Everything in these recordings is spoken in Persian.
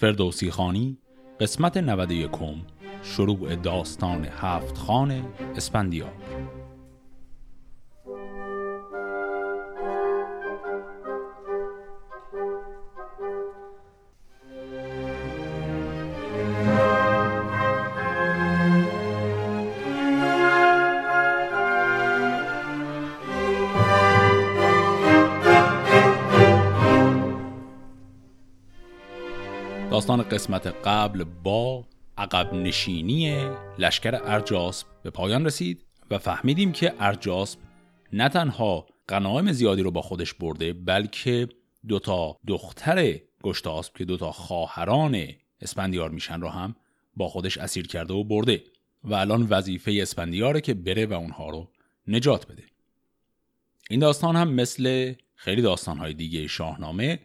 فردوسی خانی قسمت 91 شروع داستان هفت خانه اسپندیار قسمت قبل با عقب نشینی لشکر ارجاسب به پایان رسید و فهمیدیم که ارجاسب نه تنها غنایم زیادی رو با خودش برده بلکه دوتا دختر گشتاسب که دوتا خواهران اسپندیار میشن رو هم با خودش اسیر کرده و برده و الان وظیفه اسپندیاره که بره و اونها رو نجات بده. این داستان هم مثل خیلی داستانهای دیگه شاهنامه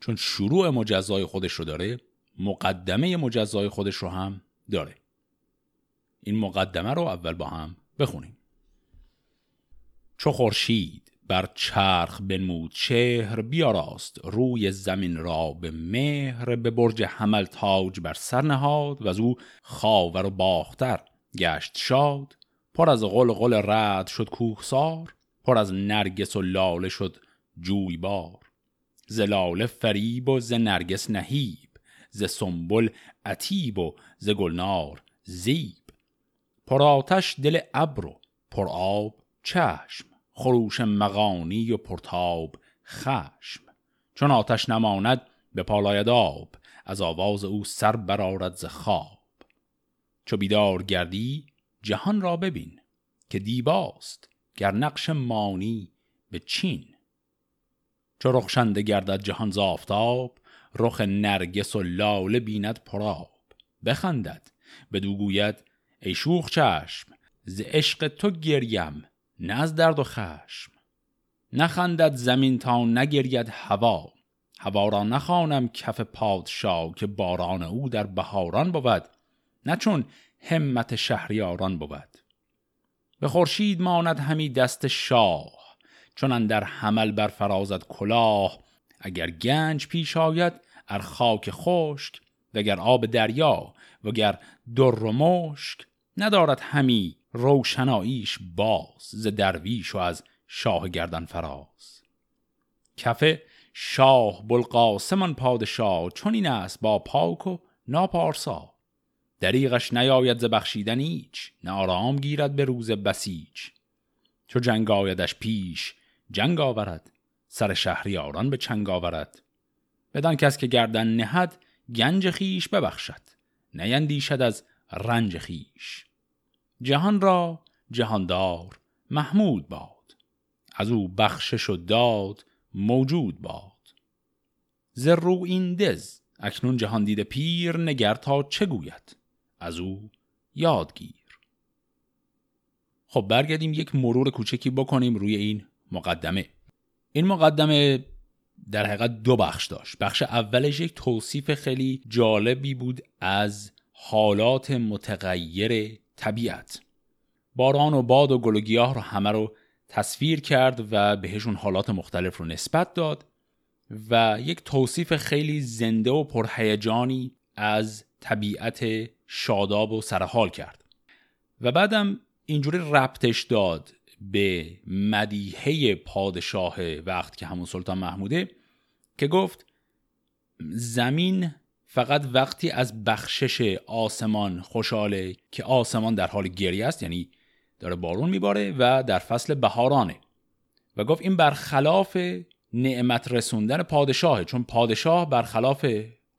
چون شروع مجزای خودش رو داره مقدمه مجزای خودش رو هم داره. این مقدمه رو اول با هم بخونیم. چو خورشید بر چرخ بنمود چهر بیاراست روی زمین را به مهر به برج حمل تاج بر سر نهاد و از او خاور و باختر گشت شاد. پر از غل غل رد شد کوهسار پر از نرگس و لاله شد جویبار. زلال فریب و ز نرگس نهیب ز سنبل عتیب و ز گلنار زیب. پر آتش دل ابر و پر آب چشم خروش مغانی و پرتاب خشم. چون آتش نماند به پالاید آب از آواز او سر برارد ز خواب. چو بیدار گردی جهان را ببین که دیباست گر نقش مانی به چین. چو رخشنده گردد جهان ز آفتاب رخ نرگس و لاله بیند پراب. بخندد. بدو گوید ای شوخ چشم ز عشق تو گریم نه از درد و خشم. نخندد زمین تا نگرید هوا. هوا را نخوانم کف پادشاه که باران او در بهاران بود نه چون همت شهریاران بود. به خورشید ماند همی دست شاه چون در حمل بر فرازد کلاه اگر گنج پیش آید ار خاک خشک وگر آب دریا وگر در و مشک ندارد همی روشناییش باز ز درویش و از شاه گردن فراز. کف شاه بلقاسمان پادشاه چون این است با پاک و ناپارسا. دریغش نیاید ز بخشیدن ایچ نه آرام گیرد به روز بسیج چو جنگ آیدش پیش جنگ آورد سر شهریاران به چنگ آورد. بدان کس که گردن نهد گنج خیش ببخشد نیندیشد از رنج خیش جهان را جهاندار محمود باد از او بخشش و داد موجود باد. ز رو این دز اکنون جهان دیده پیر نگر تا چه گوید؟ از او یادگیر. خب برگردیم یک مرور کوچکی بکنیم روی این مقدمه. این مقدمه در حقیقت دو بخش داشت. بخش اولش یک توصیف خیلی جالبی بود از حالات متغیر طبیعت. باران و باد و گل و گیاه رو همه رو تصویر کرد و بهشون حالات مختلف رو نسبت داد و یک توصیف خیلی زنده و پرهیجانی از طبیعت شاداب و سرحال کرد. و بعدم اینجوری ربطش داد به مدیحه پادشاه وقت که همون سلطان محموده که گفت زمین فقط وقتی از بخشش آسمان خوشحاله که آسمان در حال گریه است یعنی داره بارون میباره و در فصل بهارانه. و گفت این برخلاف نعمت رسوندن پادشاهه چون پادشاه برخلاف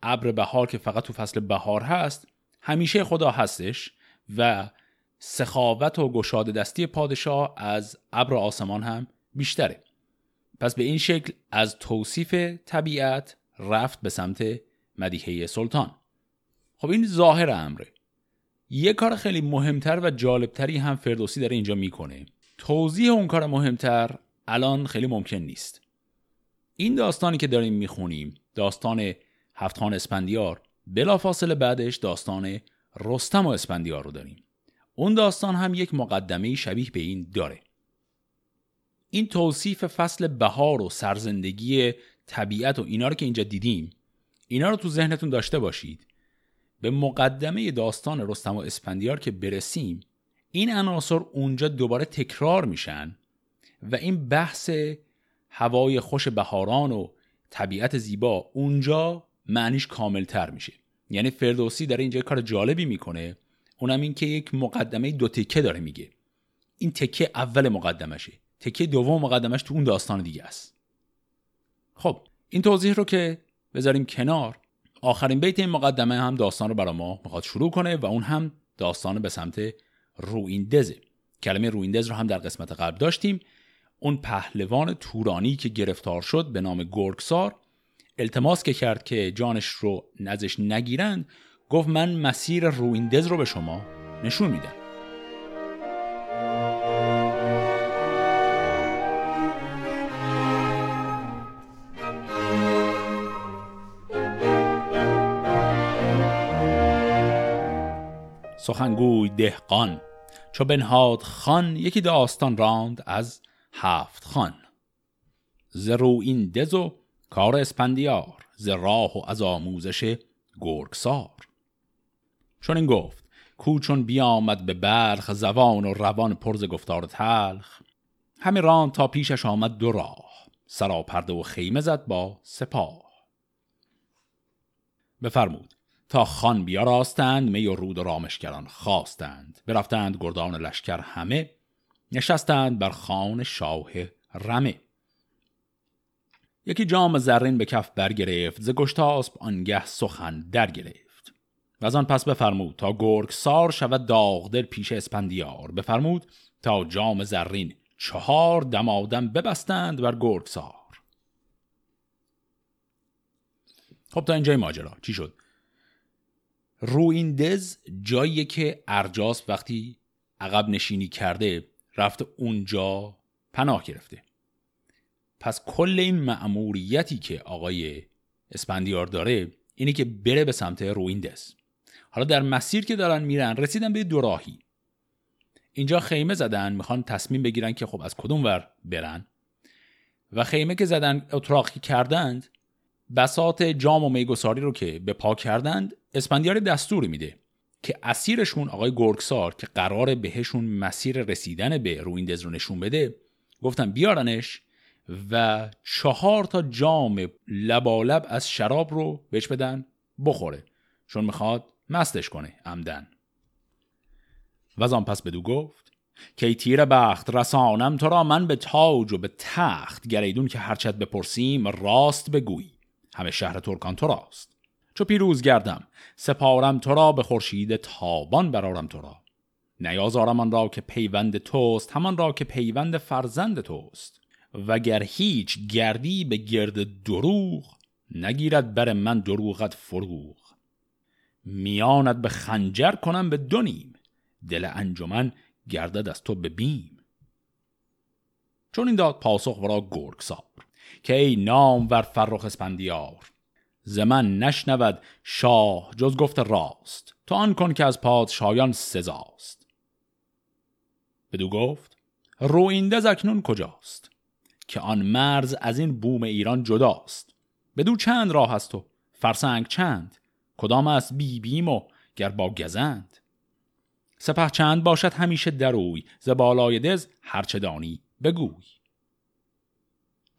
ابر بهار که فقط تو فصل بهار هست همیشه خدا هستش و سخاوت و گشاده دستی پادشاه از ابر آسمان هم بیشتره. پس به این شکل از توصیف طبیعت رفت به سمت مدیحه سلطان. خب این ظاهر امره. یه کار خیلی مهمتر و جالبتری هم فردوسی داره اینجا می‌کنه. توضیح اون کار مهمتر الان خیلی ممکن نیست. این داستانی که داریم می‌خونیم داستان هفتخان اسپندیار بلافاصله بعدش داستان رستم و اسپندیار رو داریم. اون داستان هم یک مقدمه شبیه به این داره. این توصیف فصل بهار و سرزندگی طبیعت و اینا رو که اینجا دیدیم اینا رو تو ذهنتون داشته باشید. به مقدمه داستان رستم و اسپندیار که برسیم این عناصر اونجا دوباره تکرار میشن و این بحث هوای خوش بهاران و طبیعت زیبا اونجا معنیش کاملتر میشه. یعنی فردوسی داره اینجا کار جالبی می‌کنه. اونم این که یک مقدمه دو تکه داره میگه. این تکه اول مقدمشه. تکه دوم مقدمش تو اون داستان دیگه است. خب این توضیح رو که بذاریم کنار آخرین بیت این مقدمه هم داستان رو برای ما می‌خواد شروع کنه و اون هم داستان به سمت رویندزه. کلمه رویندز رو هم در قسمت قبل داشتیم. اون پهلوان تورانی که گرفتار شد به نام گرگسار التماس که کرد که جانش رو نزش نگیرند گفت من مسیر رویندز رو به شما نشون میدم. سخنگوی دهقان. چو بنهاد خان یکی داستان راند از هفت خان. ز این دز و کار اسپندیار ز راه و از آموزش گرگسار. چون این گفت کوچون بیامد به برخ زبان و روان پرز گفتار تلخ. همه ران تا پیشش آمد دو راه سراپرده و خیمه زد با سپاه. بفرمود تا خان بیاراستند می و رود و رامشگران خواستند. برفتند گردان لشکر همه نشستند بر خان شاه رمه. یکی جام زرین به کف برگرفت ز گشتاسب آنگه سخن در گرفت و از آن پس بفرمود تا گرگ سار شود داغدل پیش اسپندیار. بفرمود تا جام زرین چهار دمادم ببستند بر گرگ سار خب تا اینجای ماجرا. چی شد؟ رویندز جایی که ارجاس وقتی عقب نشینی کرده رفته اونجا پناه گرفته. پس کل این مأموریتی که آقای اسپندیار داره اینه که بره به سمت رویندز حالا در مسیر که دارن میرن رسیدن به دوراهی اینجا خیمه زدن می‌خوان تصمیم بگیرن که خب از کدوم ور برن. و خیمه که زدن اتراقی کردند بسات جام و میگساری رو که به پا کردند اسپندیار دستور میده که اسیرشون آقای گرگسار که قرار بهشون مسیر رسیدن به رویندز رو نشون بده گفتن بیارنش و چهار تا جام لبالب از شراب رو بهش بدن بخوره. چون می‌خواد مستش کنه عمدن. و آن پس بدو گفت که تیر بخت رسانم تو را من به تاج و به تخت گریدون که هرچت بپرسیم راست بگوی همه شهر ترکان تو راست. چو پیروز گردم سپارم تو را به خورشید تابان برارم تو را. نیازارم آن را که پیوند توست همان را که پیوند فرزند توست. وگر هیچ گردی به گرد دروغ نگیرد بر من دروغت فروغ. میانت به خنجر کنم به دو نیم. دل انجمن گردد از تو به بیم. چون این داد پاسخ ورا گرگسار که ای نام ور فرخ اسپندیار ز من نشنود شاه جز گفت راست تو آن کن که از پادشایان سزاست. بدو گفت روینده زکنون کجاست؟ که آن مرز از این بوم ایران جداست. بدو چند راه است تو فرسنگ چند؟ کدام است بی بیم و گر با گزند؟ سپه چند باشد همیشه دروی ز بالای دز هرچه دانی بگوی.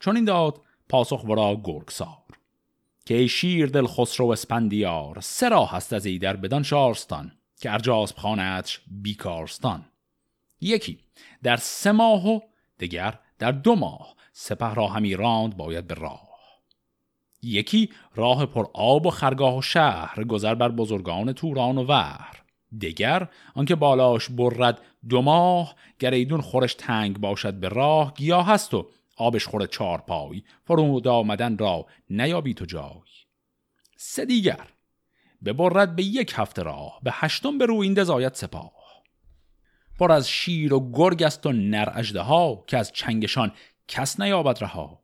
چون این داد پاسخ ورا گرگسار که ای شیر دل خسرو اسپندیار سه راه هست از ایدر بدان شارستان که ارجاس خانهش بیکارستان. یکی در سه ماه و دگر در دو ماه سپه را همی راند باید به راه. یکی راه پر آب و خرگاه و شهر گذر بر بزرگان توران و ور دگر آنکه بالاش برد دو ماه گریدون خورش تنگ باشد به راه گیاه هست و آبش خور چار پای. فرود آمدن را نیابی تو جای. سه دیگر. ببرد به یک هفته راه به هشتم به روینده زاید سپاه. پر از شیر و گرگ است و نر ها که از چنگشان کس نیابد رها.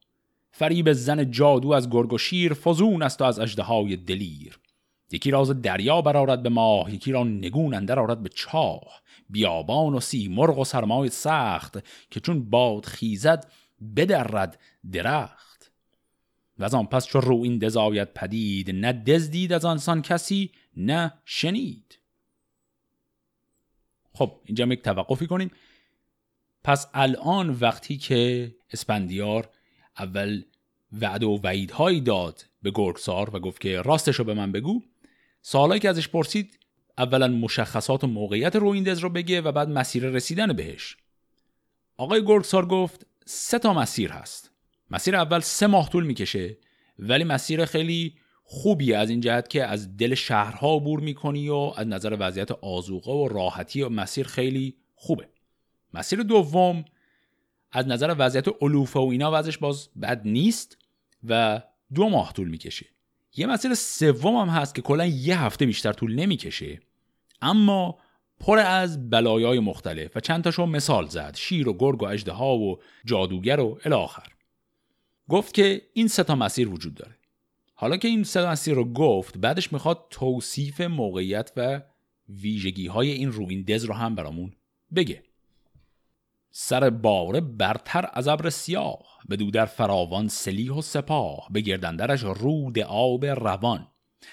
فریب زن جادو از گرگ و شیر فزون است و از های دلیر. یکی راز دریا برارد به ماه یکی را نگون اندر آرد به چاه. بیابان و سی مرغ و سرمای سخت که چون باد خیزد بدرد درخت. و از آن پس چو رو این دز پدید نه دز دید از آنسان کسی نه شنید. خب اینجا یک توقفی کنیم. پس الان وقتی که اسپندیار اول وعده و وعیدهایی داد به گرگسار و گفت که راستش رو به من بگو. سالهایی که ازش پرسید اولا مشخصات و موقعیت رویندز رو بگه و بعد مسیر رسیدن بهش. آقای گرگسار گفت سه تا مسیر هست. مسیر اول سه ماه طول می‌کشه ولی مسیر خیلی خوبیه از این جهت که از دل شهرها عبور می‌کنی و از نظر وضعیت آزوقه و راحتی و مسیر خیلی خوبه. مسیر دوم از نظر وضعیت علوفه و اینا وضعش باز بد نیست. و دو ماه طول می‌کشه. یه مسیر سوم هم هست که کلا یه هفته بیشتر طول نمی‌کشه اما پر از بلایای مختلف و چند تاشو مثال زد شیر و گرگ و اجده و جادوگر و الاخر گفت که این سه تا مسیر وجود داره. حالا که این سه مسیر رو گفت بعدش می‌خواد توصیف موقعیت و ویژگی های این رویندز رو هم برامون بگه. سر باره برتر از ابر سیاه به در فراوان سلیح و سپاه به گردندرش رود آب روان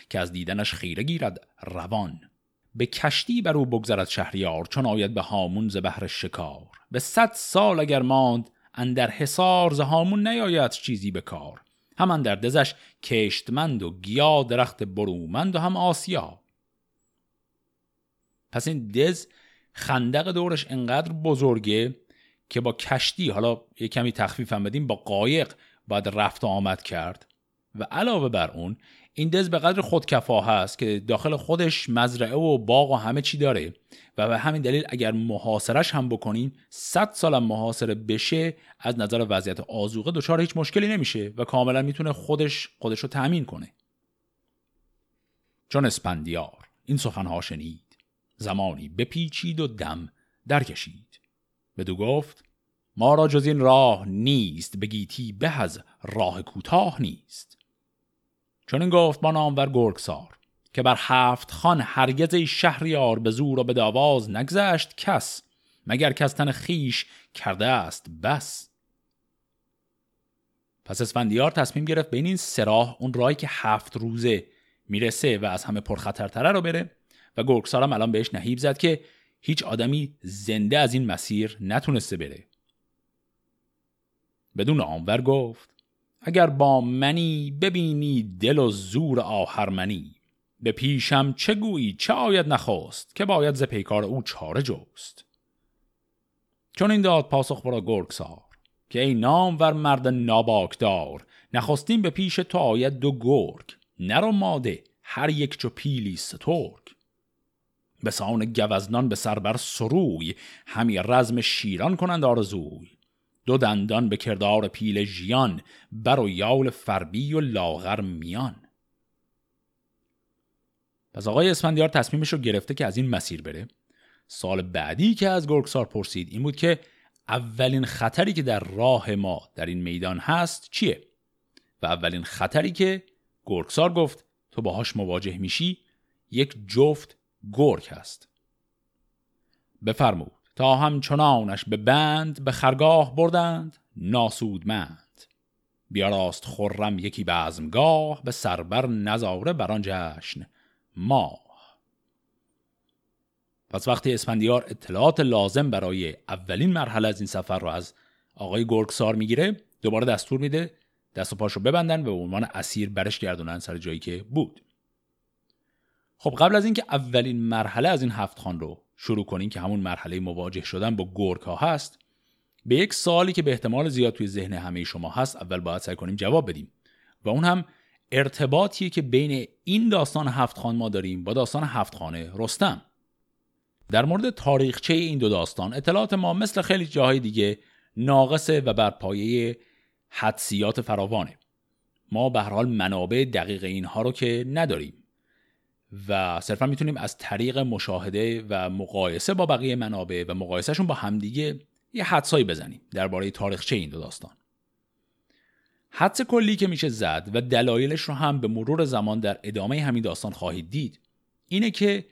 که از دیدنش خیره گیرد روان. به کشتی بر او بگذرد شهریار چون آید به هامون ز بهر شکار. به صد سال اگر ماند اندر حصار ز هامون نیاید چیزی به کار. هم در دزش کشتمند و گیا درخت برومند و هم آسیا. پس این دز خندق دورش انقدر بزرگه که با کشتی حالا یه کمی تخفیف هم بدیم با قایق باید رفت و آمد کرد. و علاوه بر اون این دز به قدر خودکفا هست که داخل خودش مزرعه و باغ و همه چی داره. و به همین دلیل اگر محاصرش هم بکنین 100 سال محاصره بشه از نظر وضعیت آزوقه دچار هیچ مشکلی نمیشه و کاملا می‌تونه خودش خودش رو تأمین کنه. چون اسپندیار این سخنها شنید. زمانی بپیچید و دم درکشید. بدو گفت ما را جز این راه نیست بگیتی به از راه کوتاه نیست. چون این گفت با نامور گرگسار که بر هفت خان هرگز شهریار به زور و به داواز نگذشت کس مگر کس تن خیش کرده است بس. پس اسفندیار تصمیم گرفت بین این سراح اون راهی که هفت روزه می‌رسه و از همه پرخطرتره رو بره و گرگسارم الان بهش نهیب زد که هیچ آدمی زنده از این مسیر نتونسته بره. بدون آنور گفت اگر با منی ببینی دل و زور آهرمنی به پیشم چه گویی چه آید نخواست که باید ز پیکار او چاره جوست چون این داد پاسخ برا گرگسار که ای نام ور مرد ناباکدار نخواستیم به پیش تو آید دو گرگ نرو ماده هر یک چو پیلی سترگ. به سان گوزنان به سربر سروی همی رزم شیران کنند آرزوی. دو دندان به کردار پیل ژیان بر و یال فربی و لاغر میان. پس آقای اسفندیار تصمیمش رو گرفته که از این مسیر بره. سال بعدی که از گرگسار پرسید این بود که اولین خطری که در راه ما در این میدان هست چیه؟ و اولین خطری که گرگسار گفت تو باهاش مواجه میشی یک جفت گرگ هست. بفرمود تا همچنانش به بند به خرگاه بردند ناسودمند. بیاراست خرم یکی بزمگاه به سربر نظاره بر آن جشن ماه. پس وقتی اسفندیار اطلاعات لازم برای اولین مرحله از این سفر رو از آقای گرگسار می‌گیره دوباره دستور میده دست و پاش رو ببندن و به عنوان اسیر برش گردونن سر جایی که بود. خب قبل از اینکه اولین مرحله از این هفت خان رو شروع کنیم که همون مرحله مواجه شدن با ها هست به یک سوالی که به احتمال زیاد توی ذهن همه شما هست اول باید سعی کنیم جواب بدیم. و اون هم ارتباطیه که بین این داستان هفت خان ما داریم با داستان هفت خانه رستم. در مورد تاریخچه این دو داستان اطلاعات ما مثل خیلی جاهای دیگه ناقصه و بر پایه حدسیات فراوانه. ما به هر حال منابع دقیق اینها رو که نداریم. و صرفا می‌تونیم از طریق مشاهده و مقایسه با بقیه منابع و مقایسهشون با همدیگه یه حدسایی بزنیم درباره تاریخچه این دو داستان. حدس کلی که میشه زد و دلایلش رو هم به مرور زمان در ادامه همین داستان خواهید دید اینه که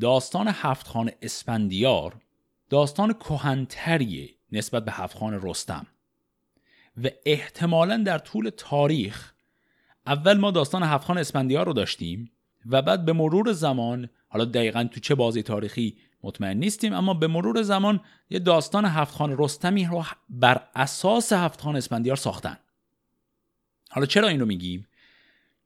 داستان هفت خان داستان کهنتریه نسبت به هفت خان رستم و احتمالا در طول تاریخ اول ما داستان هفتخان اسفندیار رو داشتیم و بعد به مرور زمان حالا دقیقا تو چه بازی تاریخی مطمئن نیستیم اما به مرور زمان یه داستان هفتخان رستمی رو بر اساس هفتخان اسفندیار ساختن. حالا چرا این رو میگیم؟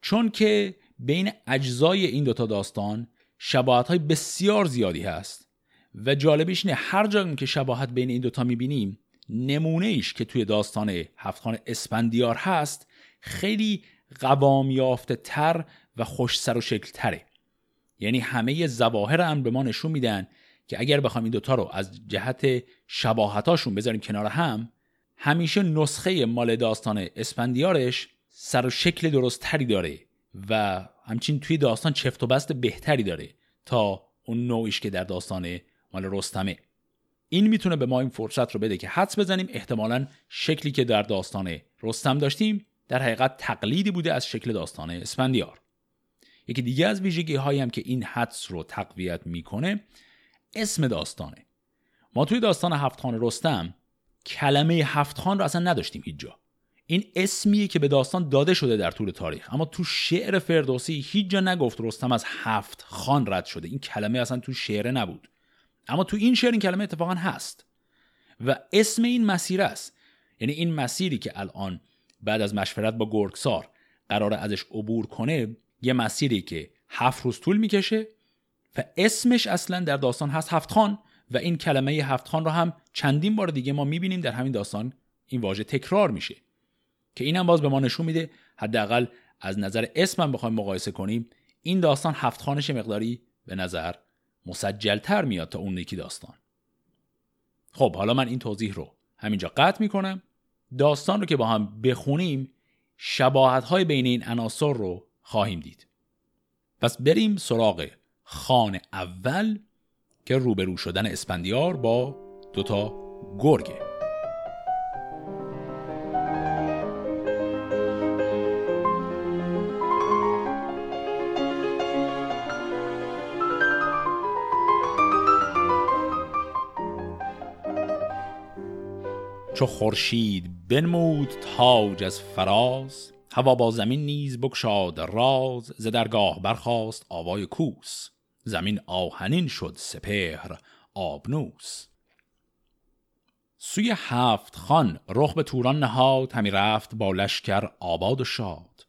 چون که بین اجزای این دوتا داستان شباهت های بسیار زیادی هست و جالبیش اینه هر جا که شباهت بین این دوتا می‌بینیم نمونه ایش که توی داستان هفتخان اسپندیار هست خیلی قوام یافته تر و خوش سر و شکل تره. یعنی همه زواهر هم به ما نشون میدن که اگر بخوام این دوتا رو از جهت شباهتاشون بذاریم کنار هم همیشه نسخه مال داستان اسپندیارش سر و شکل درست تری داره و همچین توی داستان چفت و بست بهتری داره تا اون نوعیش که در داستان مال رستمه. این می‌تونه به ما این فرصت رو بده که حدس بزنیم احتمالا شکلی که در داستان رستم داشتیم در حقیقت تقلیدی بوده از شکل داستان اسفندیار. یکی دیگه از ویژگی هایی که این حدس رو تقویت می‌کنه اسم داستانه. ما توی داستان هفتخان رستم کلمه هفتخان رو اصلا نداشتیم هیچ این اسمیه که به داستان داده شده در طول تاریخ. اما تو شعر فردوسی هیچ جا نگفت رستم از هفت خان رد شده. این کلمه اصلا تو شعره نبود. اما تو این شعر این کلمه اتفاقا هست. و اسم این مسیر است. یعنی این مسیری که الان بعد از مشورت با گرگسار قرار ازش عبور کنه یه مسیری که هفت روز طول می‌کشه و اسمش اصلا در داستان هست هفت خان و این کلمه هفت خان رو هم چندین بار دیگه ما می‌بینیم در همین داستان این واژه تکرار میشه که اینم باز به ما نشون میده حداقل از نظر اسمم بخوایم مقایسه کنیم این داستان هفت خانش مقداری به نظر مسجلتر میاد تا اون یکی داستان. خب حالا من این توضیح رو همینجا قطع می‌کنم. داستان رو که با هم بخونیم شباهت های بین این عناصر رو خواهیم دید. پس بریم سراغ خان اول که روبرو شدن اسپندیار با دوتا گرگه. چو خورشید بنمود تاج از فراز هوا با زمین نیز بکشاد راز ز درگاه برخاست آوای کوس. زمین آهنین شد سپهر آبنوس. سوی هفت خان رخ به توران نهاد همی رفت با لشکر آباد و شاد.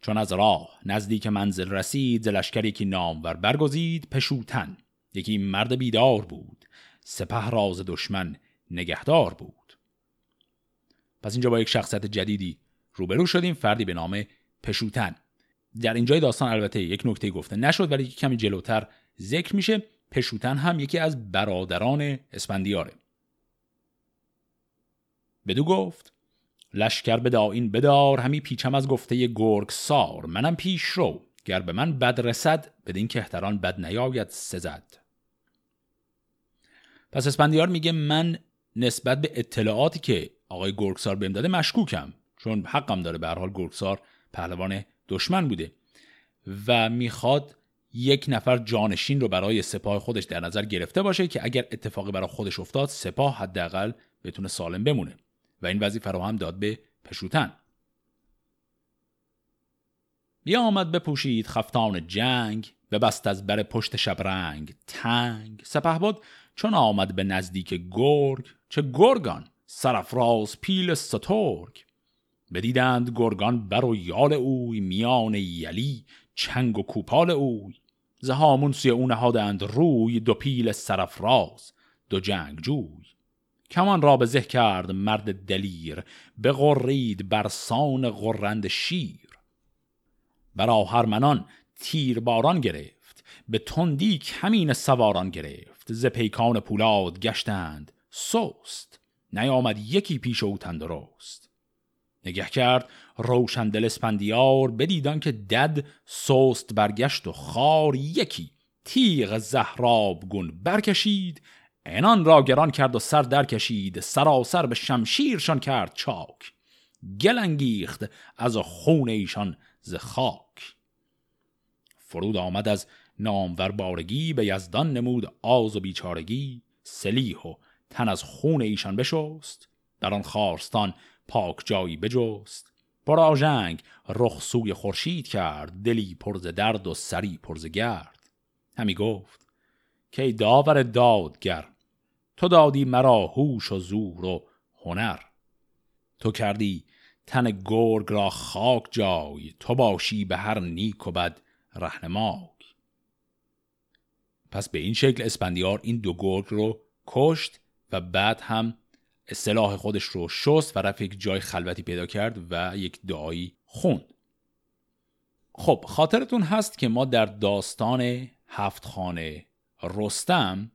چون از راه نزدیک منزل رسید ز لشکر یکی نامور برگزید پشوتن. یکی مرد بیدار بود سپه راز دشمن نگهدار بود. پس اینجا با یک شخصیت جدیدی روبرو شدیم فردی به نام پشوتن. در اینجای داستان البته یک نکته گفته نشد ولی کمی جلوتر ذکر میشه. پشوتن هم یکی از برادران اسفندیاره. بدو گفت لشکر به این بدار همی پیچم از گفته گرگ سار منم پیش رو گر به من بد رسد بدین کهتران بد نیاید سزد. پس اسفندیار میگه من نسبت به اطلاعاتی که آقای گرگسار بهم داده مشکوکم. چون حقم داره به هر حال گرگسار پهلوان دشمن بوده و می‌خواد یک نفر جانشین رو برای سپاه خودش در نظر گرفته باشه که اگر اتفاقی برای خودش افتاد سپاه حداقل بتونه سالم بمونه. و این وظیفه رو هم داد به پشوتن بیا آمد بپوشید خفتان جنگ بست از بر پشت شبرنگ تنگ. سپه بود چون آمد به نزدیک گرگ چه گرگان؟ سرفراز پیل سترگ. بدیدند گرگان بر و یال اوی میان یلی چنگ و کوپال اوی. زهامون سوی او نهادند روی دو پیل سرفراز دو جنگ جوی کمان را به زه کرد مرد دلیر بغرید بر سان غرند شیر. بر آهرمنان تیر باران گرفت به تندی کمین سواران گرفت. ز پیکان پولاد گشتند سوست نیامد یکی پیش او تندرست. نگه کرد روشن دل اسپندیار بدیدان که دد سوست برگشت و خار یکی تیغ زهراب گون برکشید انان را گران کرد و سر در کشید سراسر به شمشیرشان کرد چاک گل انگیخت از خون ایشان ز خاک. فرود آمد از نامور بارگی به یزدان نمود آز و بیچارگی سلیح و تن از خون ایشان بشست در آن خارستان پاک جایی بجست. پر آژنگ رخ سوی خورشید کرد دلی پرز درد و سری پرز گرد. همی گفت که داور دادگر تو دادی مرا هوش و زور و هنر. تو کردی تن گرگ را خاک جای تو باشی به هر نیک و بد رهنمای. پس به این شکل اسپندیار این دو گرگ رو کشت و بعد هم اصطلاح خودش رو شست و رفت یک جای خلوتی پیدا کرد و یک دعایی خوند. خب خاطرتون هست که ما در داستان هفت خانه رستم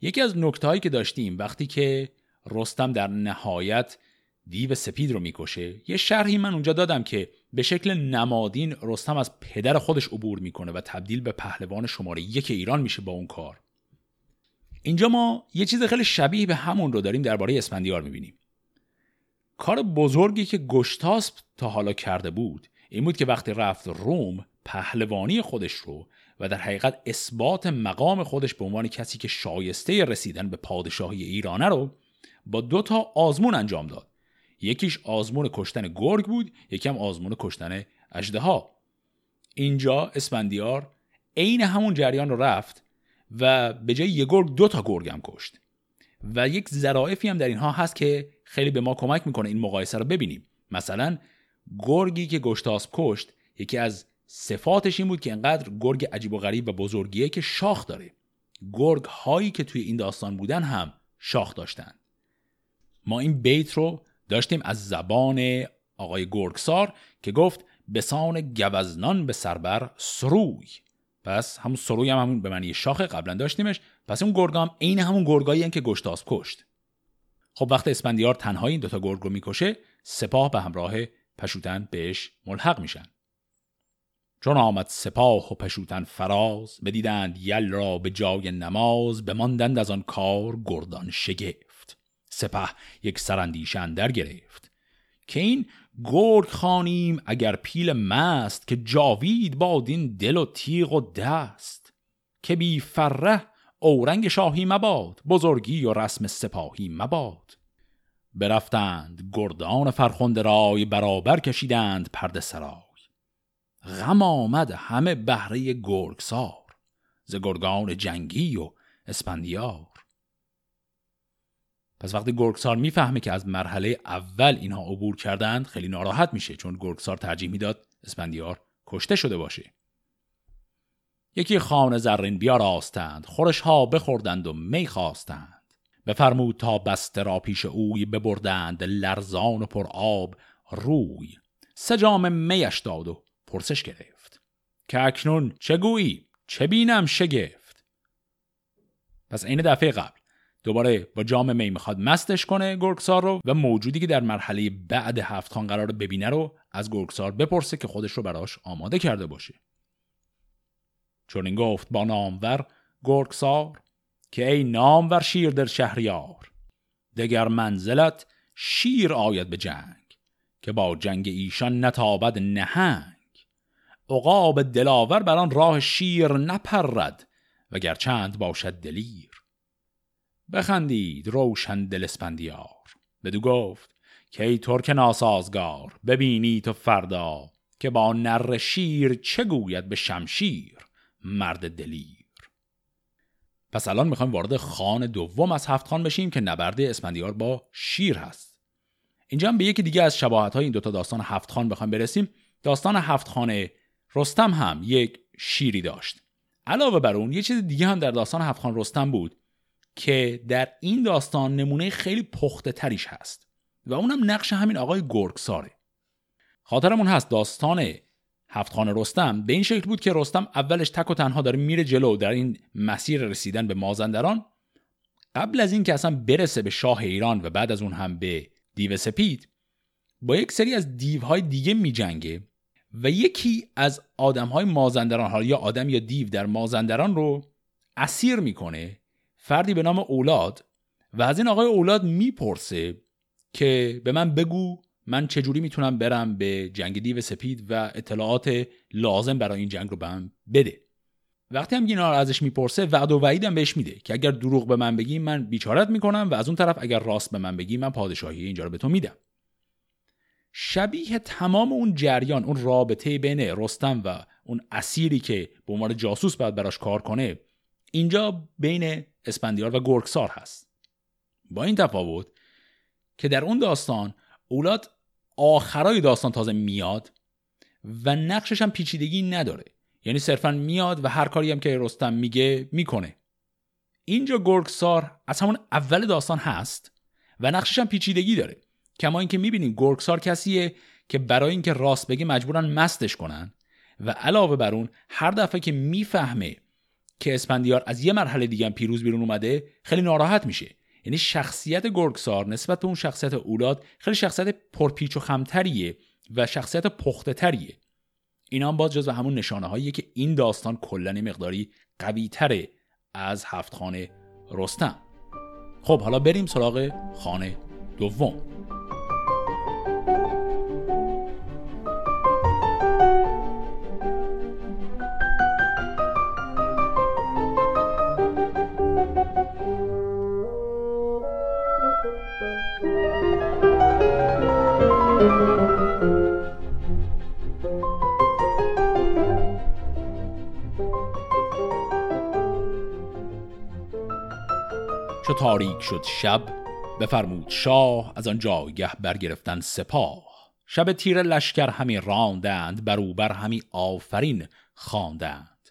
یکی از نکته هایی که داشتیم وقتی که رستم در نهایت دیو سپید رو می‌کشه یه شرحی من اونجا دادم که به شکل نمادین رستم از پدر خودش عبور می‌کنه و تبدیل به پهلوان شماره یک ایران میشه با اون کار. اینجا ما یه چیز خیلی شبیه به همون رو داریم درباره اسفندیار می‌بینیم. کار بزرگی که گشتاسپ تا حالا کرده بود این بود که وقتی رفت روم پهلوانی خودش رو و در حقیقت اثبات مقام خودش به عنوان کسی که شایسته رسیدن به پادشاهی ایرانه رو با دو تا آزمون انجام داد. یکیش آزمون کشتن گرگ بود یکی هم آزمون کشتن ها اینجا اسفندیار عین همون جریان رو رفت و به جای یه گرگ دو تا گرگ هم کشت. و یک ظرافی هم در اینها هست که خیلی به ما کمک می‌کنه این مقایسه رو ببینیم. مثلا گرگی که گشتاسب کشت یکی از صفاتش این بود که انقدر گرگ عجیب و غریب و بزرگیه که شاخ داره. گرگ هایی که توی این داستان بودن هم شاخ داشتن ما این بیت رو داشتیم از زبان آقای گرگسار که گفت بسان گوزنان به سربر سروی. پس همون سروی هم همون به معنی شاخ قبلا داشتیمش. پس اون گرگ هم عین همون گرگایی که گشتاس کشت. خب وقت اسپندیار تنها این دوتا گرگ رو می‌کشه سپاه به همراه پشوتن بهش ملحق میشن. چون آمد سپاه و پشوتن فراز بدیدند یل را به جای نماز بماندند از آن کار گردان شگفت. سپه یک سرندیشه اندر گرفت. که این گرگ خانیم اگر پیل مست که جاوید باد این دل و تیغ و دست. که بی فره اورنگ شاهی مباد بزرگی و رسم سپاهی مباد. برفتند گردان فرخنده رای برابر کشیدند پرده سرای. غم آمد همه بهره گرگسار ز گرگان جنگی و اسپندیار. پس وقتی گرگسار می‌فهمه که از مرحله اول اینها عبور کردند خیلی ناراحت میشه چون گرگسار ترجیح می‌داد اسپندیار کشته شده باشه. یکی خانه زرین بیاراستند خورش ها بخوردند و می خواستند. بفرمود تا بسته را پیش اوی ببردند لرزان و پر آب روی. سه جام میش داد و پرسش گرفت. که اکنون چه گویی؟ چه بینم؟ شگفت پس این دفعه قبل دوباره با جام می می‌خواد مستش کنه گرگسار رو و موجودی که در مرحله بعد هفت خان قرار ببینه رو از گرگسار بپرسه که خودش رو براش آماده کرده باشه. چون این گفت با نامور گرگسار که ای نامور شیر در شهریار دگر منزلت شیر آید به جنگ که با جنگ ایشان نتابد نهنگ. عقاب دلاور بر آن راه شیر نپرد وگر چند باشد دلیر. بخندید روشن دل اسپندیار. بدو گفت که ای ترک ناسازگار ببینی تو فردا که با نر شیر چه گوید به شمشیر مرد دلیر. پس الان می‌خوایم وارد خان دوم از هفت خان بشیم که نبرد اسپندیار با شیر هست. اینجا هم به یکی دیگه از شباهت های این دوتا داستان هفت خان بخوایم برسیم. داستان هفت خانه رستم هم یک شیری داشت. علاوه بر اون یه چیز دیگه هم در داستان هفت خان رستم بود. که در این داستان نمونه خیلی پخته تریش هست. و اونم نقش همین آقای گرگساره. خاطرمون هست داستان هفت خانه رستم. به این شکل بود که رستم اولش تک و تنها داره میره جلو در این مسیر رسیدن به مازندران. قبل از این که اصلا برسه به شاه ایران و بعد از اون هم به دیو سپید با یک سری از دیوهای دیگه میجنگه و یکی از آدمهای مازندران حالا یا آدم یا دیو در مازندران رو اسیر می‌کنه فردی به نام اولاد و از این آقای اولاد می‌پرسه که به من بگو من چجوری می‌تونم برم به جنگ دیو سپید و اطلاعات لازم برای این جنگ رو به من بده. وقتی هم اینا ازش می‌پرسه وعد و وعیدم بهش میده که اگر دروغ به من بگی من بیچارت می‌کنم و از اون طرف اگر راست به من بگی من پادشاهی اینجا رو به تو میدم. شبیه تمام اون جریان اون رابطه بین رستم و اون اسیری که به عنوان جاسوس باید براش کار کنه اینجا بین اسپندیار و گرگسار هست. با این تفاوت که در اون داستان اولاد آخرای داستان تازه میاد و نقشش هم پیچیدگی نداره. یعنی صرفا میاد و هر کاری هم که رستم میگه می‌کنه. اینجا گرگسار از همون اول داستان هست و نقشش هم پیچیدگی داره. کما اینکه می‌بینیم گرگسار کسیه که برای اینکه راست بگه مجبورن مستش کنن و علاوه بر اون هر دفعه که می‌فهمه که اسپندیار از یه مرحله دیگه پیروز بیرون اومده خیلی ناراحت میشه. یعنی شخصیت گرگسار نسبت به اون شخصیت اولاد خیلی شخصیت پرپیچ و خمتریه و شخصیت پخته تریه اینا هم باز جزو همون نشانه هاییه که این داستان کلا مقداری قوی تره از هفت خانه رستم. خب حالا بریم سراغ خانه دوم. تاریک شد شب بفرمود شاه از آن جایگه برگرفتن سپاه. شب تیر لشکر همی راندند بروبر همی آفرین خواندند.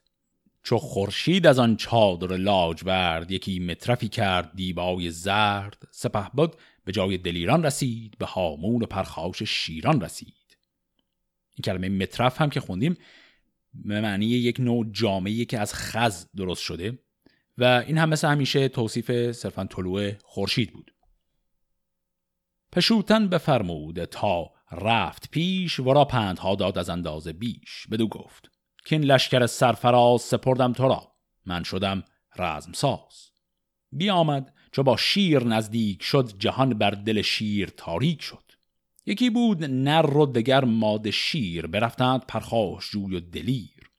چو خورشید از آن چادر لاجورد یکی مترفی کرد دیبای زرد. سپه بود به جای دلیران رسید به هامون و پرخاش شیران رسید. این کلمه مترف هم که خوندیم به معنی یک نوع جامعه که از خز درست شده. و این هم مثل همیشه توصیف صرفا طلوع خورشید بود. پشوتن بفرمود تا رفت پیش ورا پندها داد از اندازه بیش. بدو گفت که این لشکر سرفراز سپردم تو را. من شدم رزم ساز بیامد چو با شیر نزدیک شد جهان بر دل شیر تاریک شد. یکی بود نر و دگر ماد شیر. برفتند پرخاش جوی و دلیر.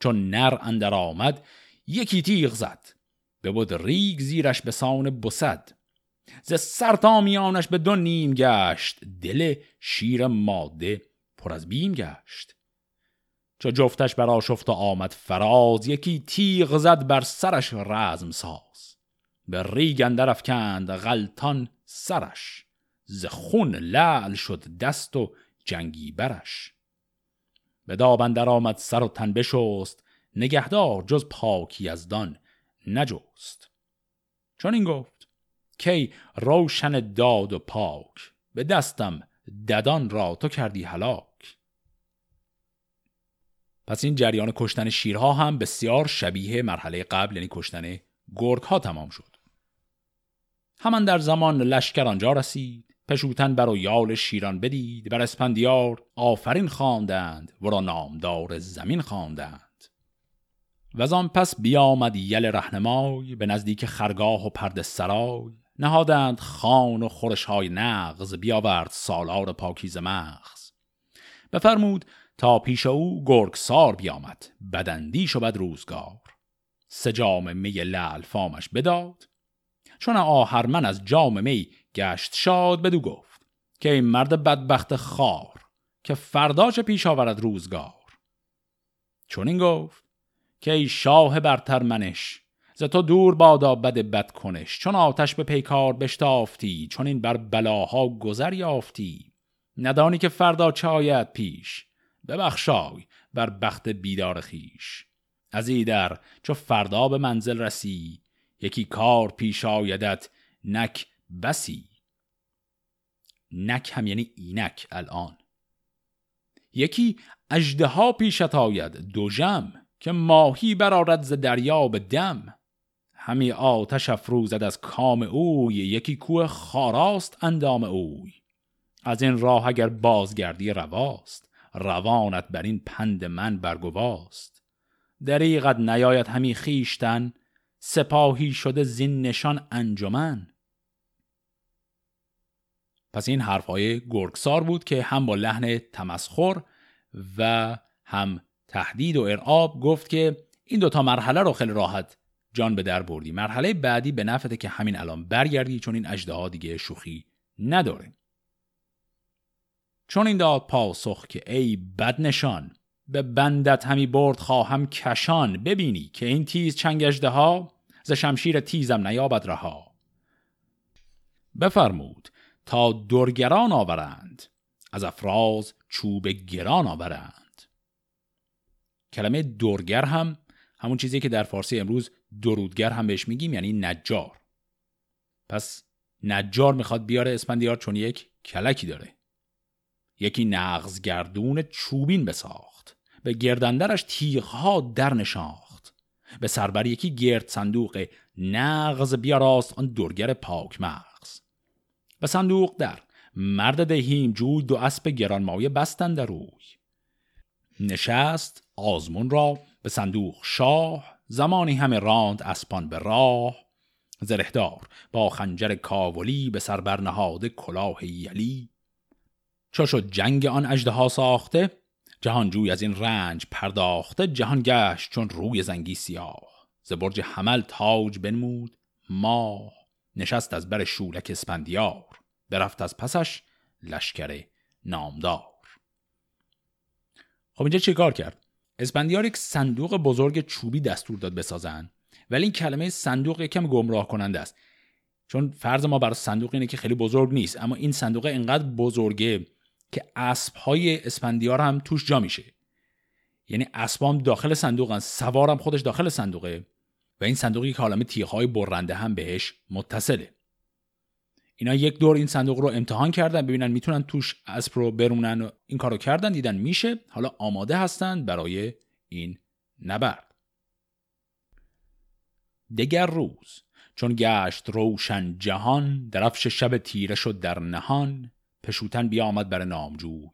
چون نر اندر آمد یکی تیغ زد. بود ریگ زیرش به سان بسد. ز سرتامیانش به دو نیم گشت. دل شیر ماده پر از بیم گشت. چو جفتش بر آشفت آمد فراز یکی تیغ زد بر سرش رزم ساز. به ریگ اندر افکند غلطان سرش. ز خون لعل شد دست و جنگی برش. به دابندر آمد سر و تن بشست. نگهدار جز پاکی از دان. نجوست چون این گفت کی روشن داد و پاک به دستم ددان را تو کردی هلاک. پس این جریان کشتن شیرها هم بسیار شبیه مرحله قبل یعنی کشتن گرگ ها تمام شد. همان در زمان لشکر آنجا رسید پشوتن بر و یال شیران بدید بر اسپندیار آفرین خواندند ورا نامدار زمین خواندند. و آن پس بیامد یل رهنمای به نزدیک خرگاه و پرد سرای. نهادند خان و خورش های نغز بیاورد سالار پاکیز مغز. بفرمود تا پیش او گرگسار بیامد بدندیش و بد روزگار. سه جام می لعل فامش بداد. چون آهرمن از جام می گشت شاد بدو گفت که این مرد بدبخت خار که فرداش پیش آورد روزگار؟ چون این گفت که ای شاه برتر منش ز تو دور بادا بد بد کنش. چون آتش به پیکار بشتافتی چون این بر بلاها گذر یافتی. ندانی که فردا چه آید پیش ببخشای بر بخت بیدار خیش از در چو فردا به منزل رسی یکی کار پیش آیدت نک بسی. نک هم یعنی اینک الان. یکی اجده ها پیشت آید دو جم که ماهی برارد ز دریا به دم. همی آتش افروزد از کام اوی یکی کوه خاراست اندام اوی. از این راه اگر بازگردی رواست روانت بر این پند من برگواست. دریغت نیاید همی خیشتن سپاهی شده زین نشان انجمن. پس این حرفهای گرگسار بود که هم با لحن تمسخر و هم تهدید و ارعاب گفت که این دوتا مرحله رو خیلی راحت جان به در بردی. مرحله بعدی به نفته که همین الان برگردی چون این اجده دیگه شوخی نداره. چون این داد پاسخ که ای بد نشان به بندت همی برد خواهم کشان. ببینی که این تیز چنگجده ها ز شمشیر تیزم نیابد رها. بفرمود تا درگران آورند از افراز چوب گران آورند. کلمه درگر هم همون چیزی که در فارسی امروز درودگر هم بهش میگیم یعنی نجار. پس نجار می‌خواد بیاره اسپندیار چون یک کلکی داره. یکی نغزگردون چوبین بساخت. به گردندرش تیغها در نشاخت. به سربر یکی گرد صندوق نغز بیاراست آن درگر پاک مغز. به صندوق در مرد دهیم جوی دو اسب گرانمایه بستند روی. نشست آزمون را به صندوق شاه زمانی همه راند اسپان به راه. زرهدار با خنجر کاولی به سر برنهاده کلاه یلی. چو شد جنگ آن اژدها ساخته جهان جوی از این رنج پرداخته جهان گشت چون روی زنگی سیاه. ز برج حمل تاج بنمود ماه. نشست از بر شولک اسپندیار برفت از پسش لشکر نامدار. خب اینجا چه کار کرد؟ اسپندیار یک صندوق بزرگ چوبی دستور داد بسازن. ولی این کلمه صندوق یکم گمراه کننده است. چون فرض ما برای صندوق اینه که خیلی بزرگ نیست اما این صندوق انقدر بزرگه که اسب های اسپندیار هم توش جا میشه. یعنی اسبام داخل صندوقن سوارم خودش داخل صندوقه و این صندوقی که حالم تیغ های برنده هم بهش متصله. اینا یک دور این صندوق رو امتحان کردن ببینن می‌تونن توش اسب رو برونن و این کارو کردن دیدن میشه. حالا آماده هستند برای این نبرد. دگر روز چون گشت روشن جهان درفش شب تیره شد در نهان پشوتن بیامد بر نامجوی.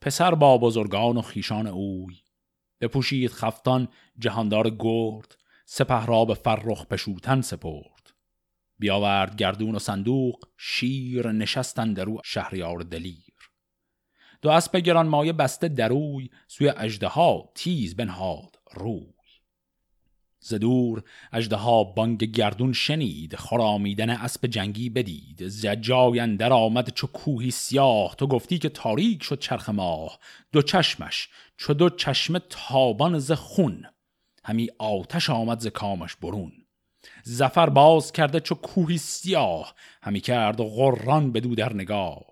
پسر با بزرگان و خیشان اوی. بپوشید خفتان جهاندار گرد سپه را به فرخ پشوتن سپرد. بیاورد گردون و صندوق شیر نشستن درو شهریار دلیر. دو اسب گران مایه بسته دروی سوی اژدها تیز بنهاد روی. ز دور اژدها بانگ گردون شنید خرامیدن اسب جنگی بدید. ز جای در آمد چو کوهی سیاه تو گفتی که تاریک شد چرخ ماه. دو چشمش چو دو چشم تابان ز خون همی آتش آمد ز کامش برون. زفر باز کرده چو کوهی سیاه همی کرد و غران بدو در نگاه.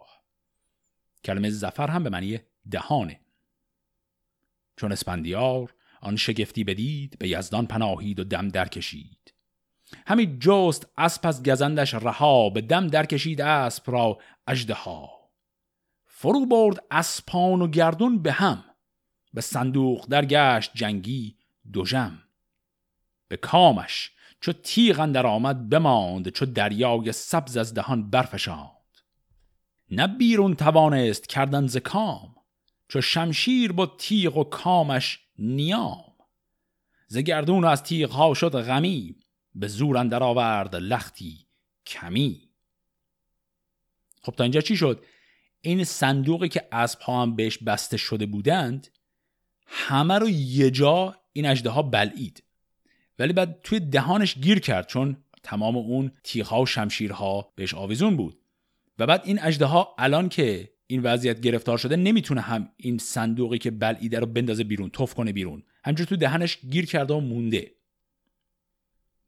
کلمه زفر هم به معنی دهانه. چون اسپندیار آن شگفتی بدید به یزدان پناهید و دم در کشید همی جست اسب از گزندش رها به دم در کشید اسب را اژدها. فرو برد اسپان و گردون به هم به صندوق در گشت جنگی دوژم به کامش چو تیغ اندر آمد بماند چو دریای سبز از دهان برفشاند. نه بیرون توانست کردن ز کام چو شمشیر با تیغ و کامش نیام. ز گردون از تیغ ها شد غمی به زور اندر آورد لختی کمی. خب تا اینجا چی شد؟ این صندوقی که اسب ها هم بهش بسته شده بودند همه رو یه جا این اجده ها بلعید. ولی بعد توی دهانش گیر کرد چون تمام اون تیغها و شمشیرها بهش آویزون بود. و بعد این اجده ها الان که این وضعیت گرفتار شده نمی‌تونه هم این صندوقی که بلعیده رو بندازه بیرون توف کنه بیرون. همجور تو دهنش گیر کرده و مونده.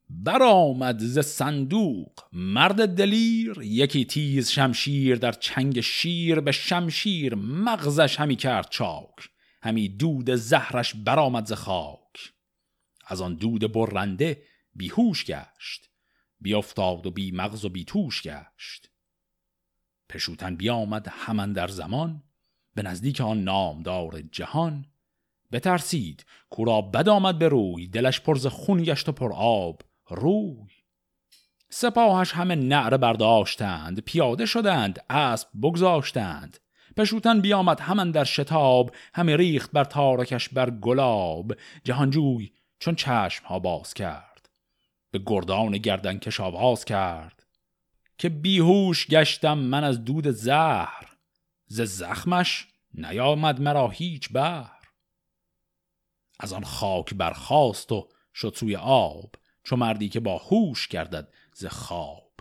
برآمد ز صندوق مرد دلیر یکی تیز شمشیر در چنگ شیر به شمشیر مغزش همی کرد چاک. همی دود زهرش برآمد ز خاک. از آن دود برنده بیهوش گشت بیافتاد و بی مغز و بی توش گشت. پشوتن بیامد همان در زمان به نزدیک آن نامدار جهان. بترسید کورا بد آمد به روی دلش پرز خون گشت و پر آب روی. سپاهش همه نعره برداشتند پیاده شدند اسب بگذاشتند. پشوتن بیامد همان در شتاب همه ریخت بر تارکش بر گلاب. جهانجوی چون چشم ها باز کرد. به گردان گردن کش آواز کرد. که بیهوش گشتم من از دود زهر. ز زخمش نیامد مرا هیچ بر از آن خاک برخاست و شد سوی آب چو مردی که با هوش گردد ز خواب.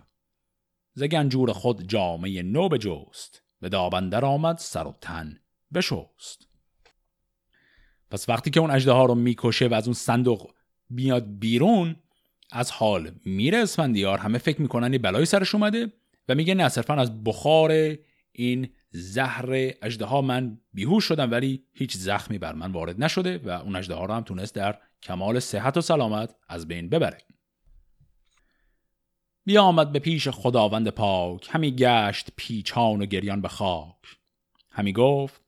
ز گنجور خود جامعه نو بجست به دابندر آمد سر و تن بشست. پس وقتی که اون اجده ها رو می‌کشه و از اون صندوق بیاد بیرون از حال میره اسفندیار. همه فکر می‌کنن یه بلایی سرش اومده و میگه نه صرفا از بخار این زهر اجده ها من بیهوش شدم ولی هیچ زخمی بر من وارد نشده و اون اجده ها رو هم تونست در کمال صحت و سلامت از بین ببره. بیا آمد به پیش خداوند پاک همی گشت پیچان و گریان به خاک. همی گفت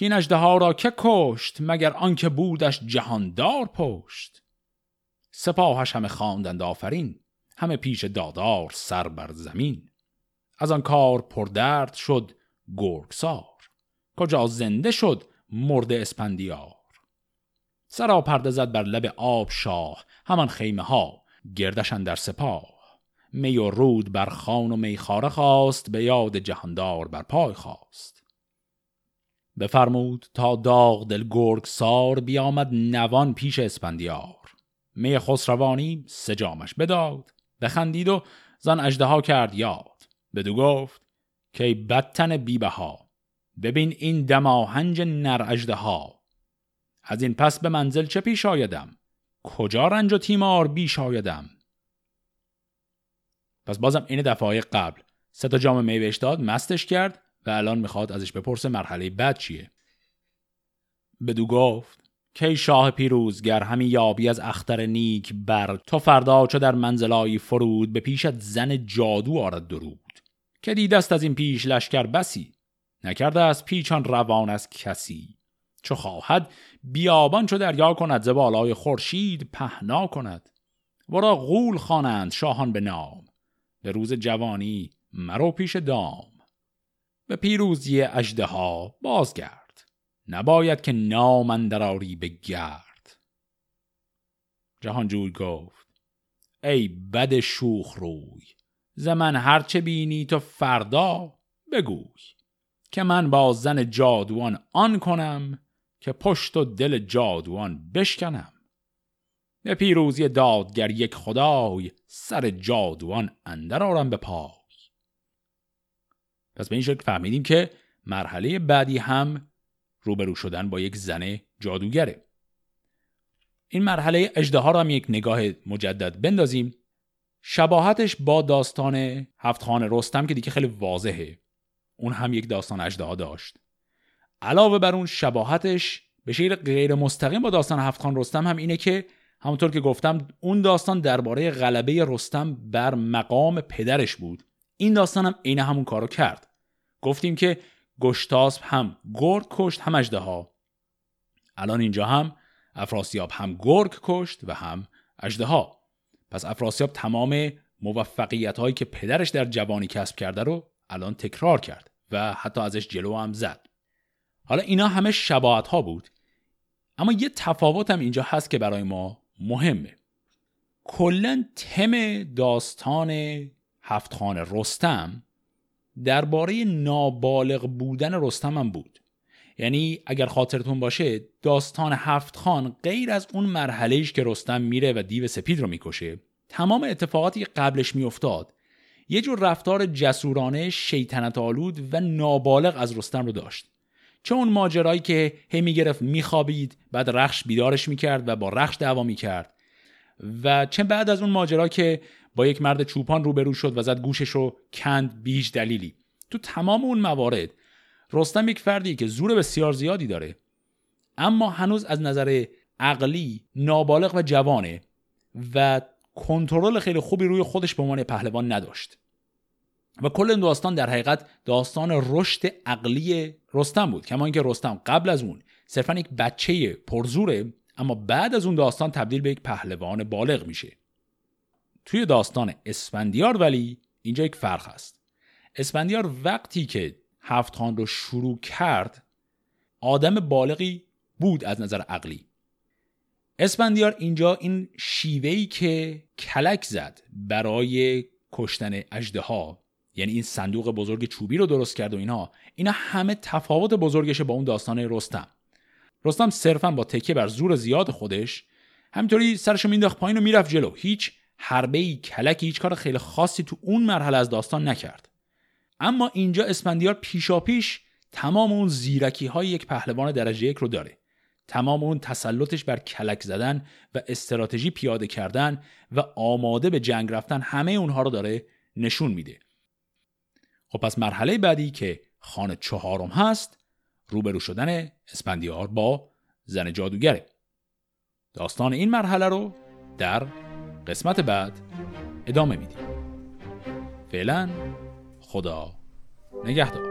که این اجده ها را که کشت مگر آنکه بودش جهاندار پشت. سپاهش همه خواندند آفرین همه پیش دادار سر بر زمین. از آن کار پردرد شد گرگسار کجا زنده شد مرد اسپندیار. سرا پرده زد بر لب آب شاه همان خیمه ها گردشن در سپاه. می و رود بر خان و میخاره خواست به یاد جهاندار بر پای خواست. بفرمود تا داغ دل گرگ سار بیامد نوان پیش اسپندیار می خسروانی سجامش بداد بخندید و زن اجده کرد یاد. بدو گفت که بدتن بیبه ها ببین این دماهنج نر اجده ها از این پس به منزل چه پیش آیدم؟ کجا رنج و تیمار بیش آیدم؟ پس بازم این دفعه قبل سه تا جام میوهش داد مستش کرد و الان می‌خواد ازش بپرسه مرحله بعد چیه. بدو گفت کی شاه پیروزگر همی یابی از اختر نیک بر تو فردا چو در منزلایی فرود به پیشت زن جادو آرد درود. که دیدست از این پیش لشکر بسی نکرده از پیچان روان از کسی. چو خواهد بیابان چو دریا کند ز بالای خورشید پهنا کند. ورا غول خوانند شاهان به نام. به روز جوانی مرو پیش دام. به پیروزی اجده ها بازگرد. نباید که نام اندراری به گرد جهانجوی گفت ای بد شوخ روی ز من هرچه بینی تو فردا بگوی که من با زن جادوان آن کنم که پشت و دل جادوان بشکنم. به پیروزی دادگر یک خدای سر جادوان اندر آرم به پای. پس به این شکل فهمیدیم که مرحله بعدی هم روبرو شدن با یک زن جادوگره. این مرحله اجده رو هم یک نگاه مجدد بندازیم. شباهتش با داستان هفت خانه رستم که دیگه خیلی واضحه. اون هم یک داستان اجده داشت. علاوه بر اون شباهتش به شکل غیر مستقیم با داستان هفت خان رستم هم اینه که همونطور که گفتم اون داستان درباره غلبه رستم بر مقام پدرش بود. این داستان هم عین همون کارو کرد. گفتیم که گشتاسب هم گرگ کشت هم اجده ها الان اینجا هم افراسیاب هم گرگ کشت و هم اجده ها پس افراسیاب تمام موفقیت هایی که پدرش در جوانی کسب کرده رو الان تکرار کرد و حتی ازش جلو هم زد. حالا اینا همه شباهت ها بود اما یه تفاوت هم اینجا هست که برای ما مهمه. کلا تم داستان هفت خان رستم درباره نابالغ بودن رستم هم بود. یعنی اگر خاطرتون باشه داستان هفت خان غیر از اون مرحله که رستم میره و دیو سپید رو می‌کشه تمام اتفاقاتی که قبلش میافتاد یه جور رفتار جسورانه شیطنت آلود و نابالغ از رستم رو داشت. چه اون ماجرایی که هی می‌گرفت میخوابید بعد رخش بیدارش می‌کرد و با رخش دعوا می‌کرد. و چه بعد از اون ماجرا که با یک مرد چوپان روبرو شد و زد گوشش رو کند بیش دلیلی. تو تمام اون موارد رستم یک فردی که زور بسیار زیادی داره اما هنوز از نظر عقلی نابالغ و جوانه و کنترل خیلی خوبی روی خودش به عنوان پهلوان نداشت. و کل این داستان در حقیقت داستان رشد عقلی رستم بود کما اینکه رستم قبل از اون صرفا یک بچه پرزوره اما بعد از اون داستان تبدیل به یک پهلوان بالغ میشه. توی داستان اسفندیار ولی اینجا یک فرق هست. اسفندیار وقتی که هفت خان رو شروع کرد آدم بالغی بود از نظر عقلی. اسفندیار اینجا این شیوهی که کلک زد برای کشتن اجده ها یعنی این صندوق بزرگ چوبی رو درست کرد و اینا اینا همه تفاوت بزرگشه با اون داستان رستم. رستم صرفا با تکیه بر زور زیاد خودش همینطوری سرشو مینداخت پایین و می‌رفت جلو. هیچ حربه ای کلکی هیچ کار خیلی خاصی تو اون مرحله از داستان نکرد. اما اینجا اسپندیار پیشاپیش تمام اون زیرکی های یک پهلوان درجه یک رو داره. تمام اون تسلطش بر کلک زدن و استراتژی پیاده کردن و آماده به جنگ رفتن همه اونها رو داره نشون میده. خب پس مرحله بعدی که خانه چهارم هست روبرو شدن اسپندیار با زن جادوگره. داستان این مرحله رو در قسمت بعد ادامه میدیم. فعلا خدا نگهدار.